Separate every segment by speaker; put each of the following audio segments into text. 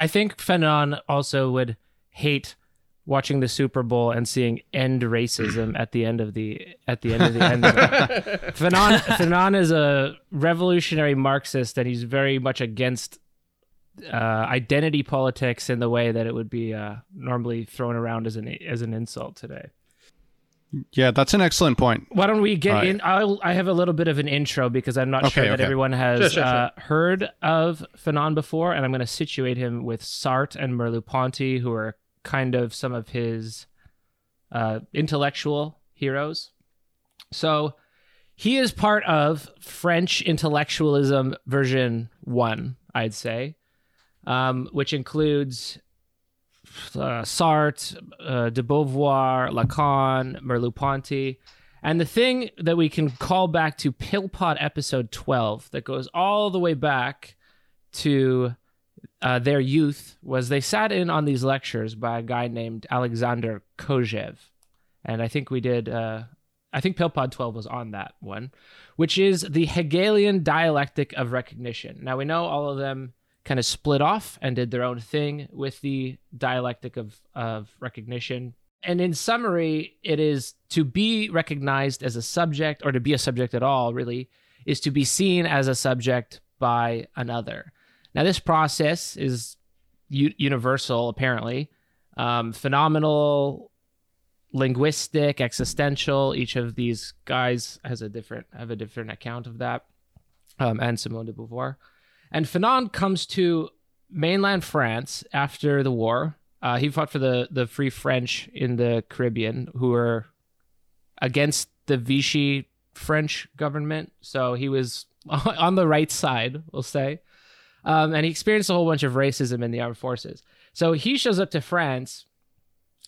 Speaker 1: I think Fanon also would hate watching the Super Bowl and seeing end racism at the end of the at the end of the end. Fanon Fanon is a revolutionary Marxist, and he's very much against uh, identity politics in the way that it would be uh, normally thrown around as an as an insult today.
Speaker 2: Yeah, that's an excellent point.
Speaker 1: Why don't we get
Speaker 2: Right.
Speaker 1: in? I'll, I have a little bit of an intro because I'm not
Speaker 2: Okay,
Speaker 1: sure that
Speaker 2: okay.
Speaker 1: everyone has
Speaker 3: Sure, sure,
Speaker 1: uh, heard of Fanon before, and I'm going to situate him with Sartre and Merleau-Ponty, who are kind of some of his uh, intellectual heroes. So he is part of French intellectualism version one, I'd say, um, which includes uh, Sartre, uh, de Beauvoir, Lacan, Merleau-Ponty. And the thing that we can call back to Pillpot episode 12 that goes all the way back to uh, their youth was they sat in on these lectures by a guy named Alexander Kojève. And I think we did, uh, I think Pillpod 12 was on that one, which is the Hegelian dialectic of recognition. Now we know all of them kind of split off and did their own thing with the dialectic of, of recognition. And in summary, it is to be recognized as a subject, or to be a subject at all, really, is to be seen as a subject by another. Now, this process is u- universal, apparently, um, phenomenal, linguistic, existential. Each of these guys has a different have a different account of that, um, and Simone de Beauvoir. And Fanon comes to mainland France after the war. Uh, he fought for the, the Free French in the Caribbean, who were against the Vichy French government. So he was on the right side, we'll say. Um, and he experienced a whole bunch of racism in the armed forces. So he shows up to France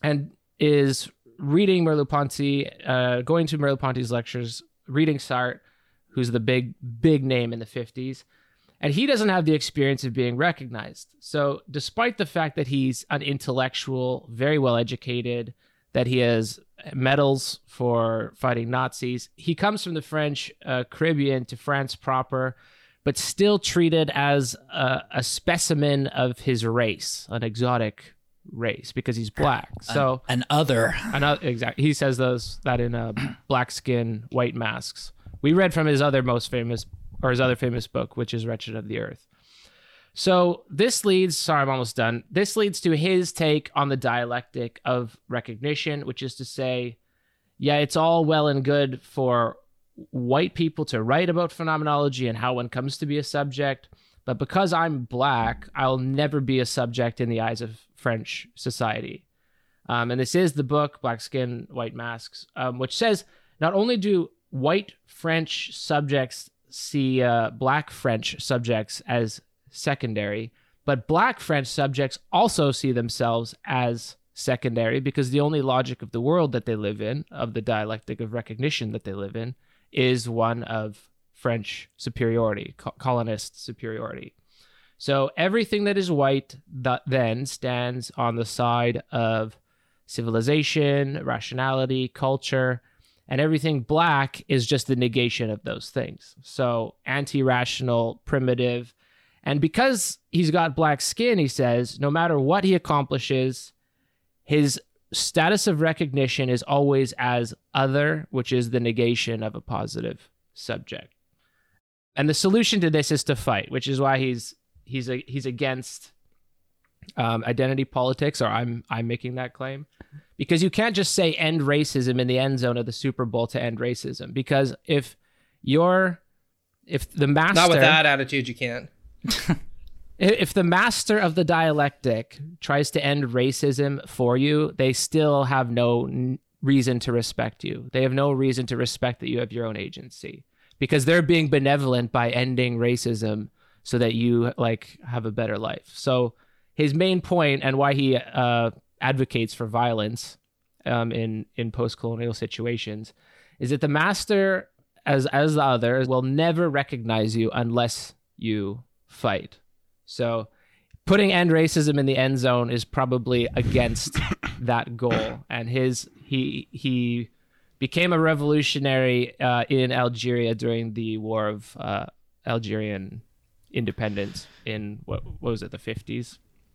Speaker 1: and is reading Merleau-Ponty, uh, going to Merleau-Ponty's lectures, reading Sartre, who's the big, big name in the 50s and he doesn't have the experience of being recognized. So, despite the fact that he's an intellectual, very well educated, that he has medals for fighting Nazis, he comes from the French uh, Caribbean to France proper, but still treated as a, a specimen of his race, an exotic race, because he's black. So,
Speaker 4: An other.
Speaker 1: Another, exactly. He says those that in uh, Black Skin, White Masks. We read from his other most famous, or his other famous book, which is Wretched of the Earth. So this leads, sorry, I'm almost done. This leads to his take on the dialectic of recognition, which is to say, yeah, it's all well and good for white people to write about phenomenology and how one comes to be a subject. But because I'm black, I'll never be a subject in the eyes of French society. Um, and this is the book, Black Skin, White Masks, um, which says not only do white French subjects see uh, black French subjects as secondary, but black French subjects also see themselves as secondary because the only logic of the world that they live in, of the dialectic of recognition that they live in, is one of French superiority, co- colonist superiority. So everything that is white then stands on the side of civilization, rationality, culture, and everything black is just the negation of those things. So anti-rational, primitive, and because he's got black skin, he says, no matter what he accomplishes, his status of recognition is always as other, which is the negation of a positive subject. And the solution to this is to fight, which is why he's he's a, he's against um, identity politics, or I'm I'm making that claim, because you can't just say end racism in the end zone of the Super Bowl to end racism, because if you're if the master
Speaker 3: Not with that attitude, you can't.
Speaker 1: if the master of the dialectic tries to end racism for you, they still have no n- reason to respect you. They have no reason to respect that you have your own agency because they're being benevolent by ending racism so that you like have a better life. So his main point and why he uh, advocates for violence um, in in post-colonial situations is that the master as as the other will never recognize you unless you fight. So putting end racism in the end zone is probably against that goal. And his he he became a revolutionary uh, in Algeria during the war of uh, Algerian independence in what, what was it the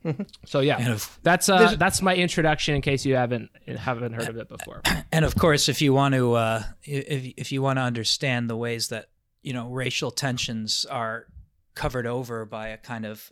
Speaker 1: 50s So yeah, that's uh, that's my introduction in case you haven't haven't heard of it before.
Speaker 3: And of course, if you want to, uh, if if you want to understand the ways that you know racial tensions are covered over by a kind of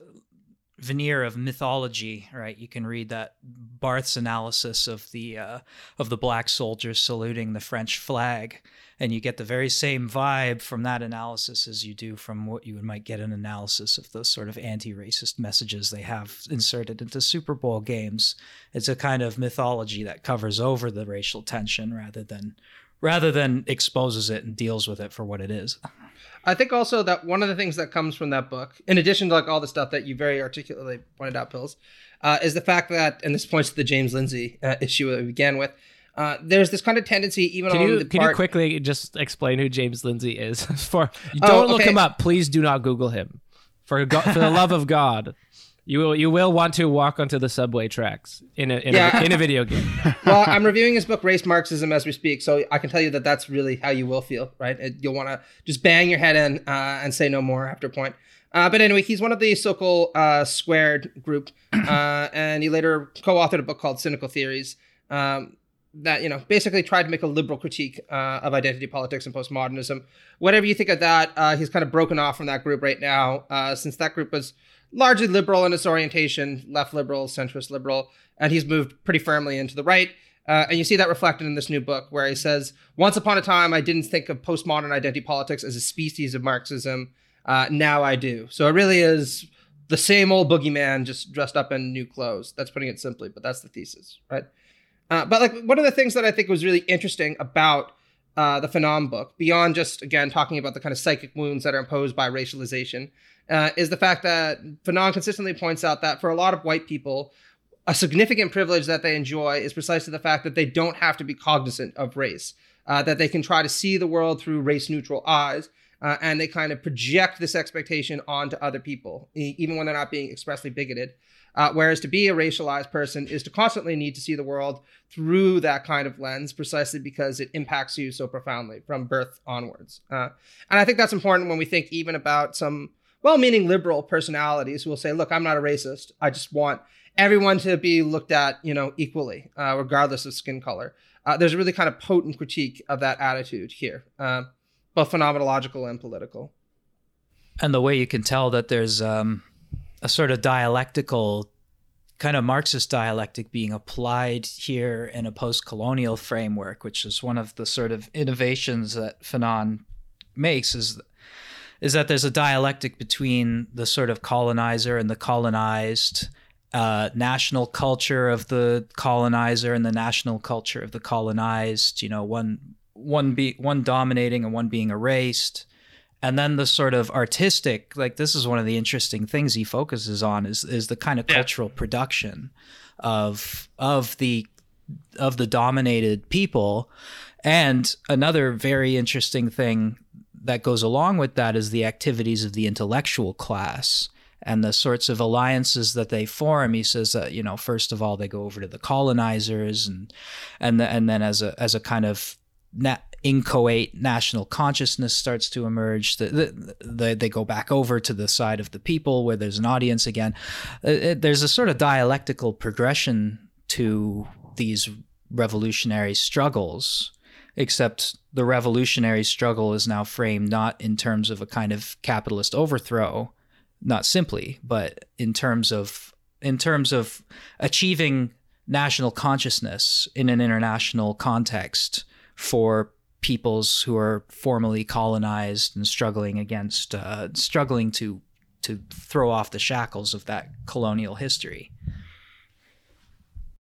Speaker 3: veneer of mythology, right? You can read that Barthes's analysis of the uh, of the black soldiers saluting the French flag, and you get the very same vibe from that analysis as you do from what you might get an analysis of the sort of anti-racist messages they have inserted into Super Bowl games. It's a kind of mythology that covers over the racial tension rather than rather than exposes it and deals with it for what it is.
Speaker 4: I think also that one of the things that comes from that book, in addition to like all the stuff that you very articulately pointed out, Pills, uh, is the fact that, and this points to the James Lindsay uh, issue that we began with. Uh, there's this kind of tendency, even
Speaker 1: Can
Speaker 4: on
Speaker 1: you
Speaker 4: the
Speaker 1: can
Speaker 4: part,
Speaker 1: you quickly just explain who James Lindsay is? For
Speaker 4: Oh,
Speaker 1: don't look
Speaker 4: okay.
Speaker 1: him up. Please do not Google him. For go- for the love of God, you will you will want to walk onto the subway tracks in a in,
Speaker 4: Yeah.
Speaker 1: a, in a video game.
Speaker 4: well, I'm reviewing his book, Race Marxism, as we speak, so I can tell you that that's really how you will feel, right? It- You'll want to just bang your head in uh, and say no more after a point. Uh, but anyway, he's one of the Sokal uh, squared group, uh, and he later co-authored a book called Cynical Theories um, that you know basically tried to make a liberal critique uh, of identity politics and postmodernism. Whatever you think of that, uh, he's kind of broken off from that group right now, uh, since that group was largely liberal in its orientation, left liberal, centrist liberal, and he's moved pretty firmly into the right. Uh, and you see that reflected in this new book where he says, Once upon a time, I didn't think of postmodern identity politics as a species of Marxism. Uh, now I do. So it really is the same old boogeyman just dressed up in new clothes. That's putting it simply, but that's the thesis, right? Uh, but like one of the things that I think was really interesting about uh, the Fanon book, beyond just again talking about the kind of psychic wounds that are imposed by racialization, uh, is the fact that Fanon consistently points out that for a lot of white people, a significant privilege that they enjoy is precisely the fact that they don't have to be cognizant of race, uh, that they can try to see the world through race neutral eyes. Uh, and they kind of project this expectation onto other people, e- even when they're not being expressly bigoted. Uh, whereas to be a racialized person is to constantly need to see the world through that kind of lens, precisely because it impacts you so profoundly from birth onwards. Uh, and I think that's important when we think even about some well meaning liberal personalities will say, look, I'm not a racist. I just want everyone to be looked at, you know, equally, uh, regardless of skin color. Uh, there's a really kind of potent critique of that attitude here, uh, both phenomenological and political.
Speaker 3: and the way you can tell that there's um, a sort of dialectical kind of marxist dialectic being applied here in a post-colonial framework which is one of the sort of innovations that fanon makes is is that there's a dialectic between the sort of colonizer and the colonized uh, national culture of the colonizer and the national culture of the colonized you know one one be one dominating and one being erased and then the sort of artistic like this is one of the interesting things he focuses on is is the kind of
Speaker 4: Yeah.
Speaker 3: cultural production of of the of the dominated people and another very interesting thing that goes along with that is the activities of the intellectual class and the sorts of alliances that they form. He says that you know, first of all, they go over to the colonizers, and and the, and then as a as a kind of na- inchoate national consciousness starts to emerge. The, the, the, they go back over to the side of the people where there's an audience again. Uh, it- there's a sort of dialectical progression to these revolutionary struggles except the revolutionary struggle is now framed not in terms of a kind of capitalist overthrow not simply but in terms of in terms of achieving national consciousness in an international context for peoples who are formerly colonized and struggling against uh, struggling to to throw off the shackles of that colonial history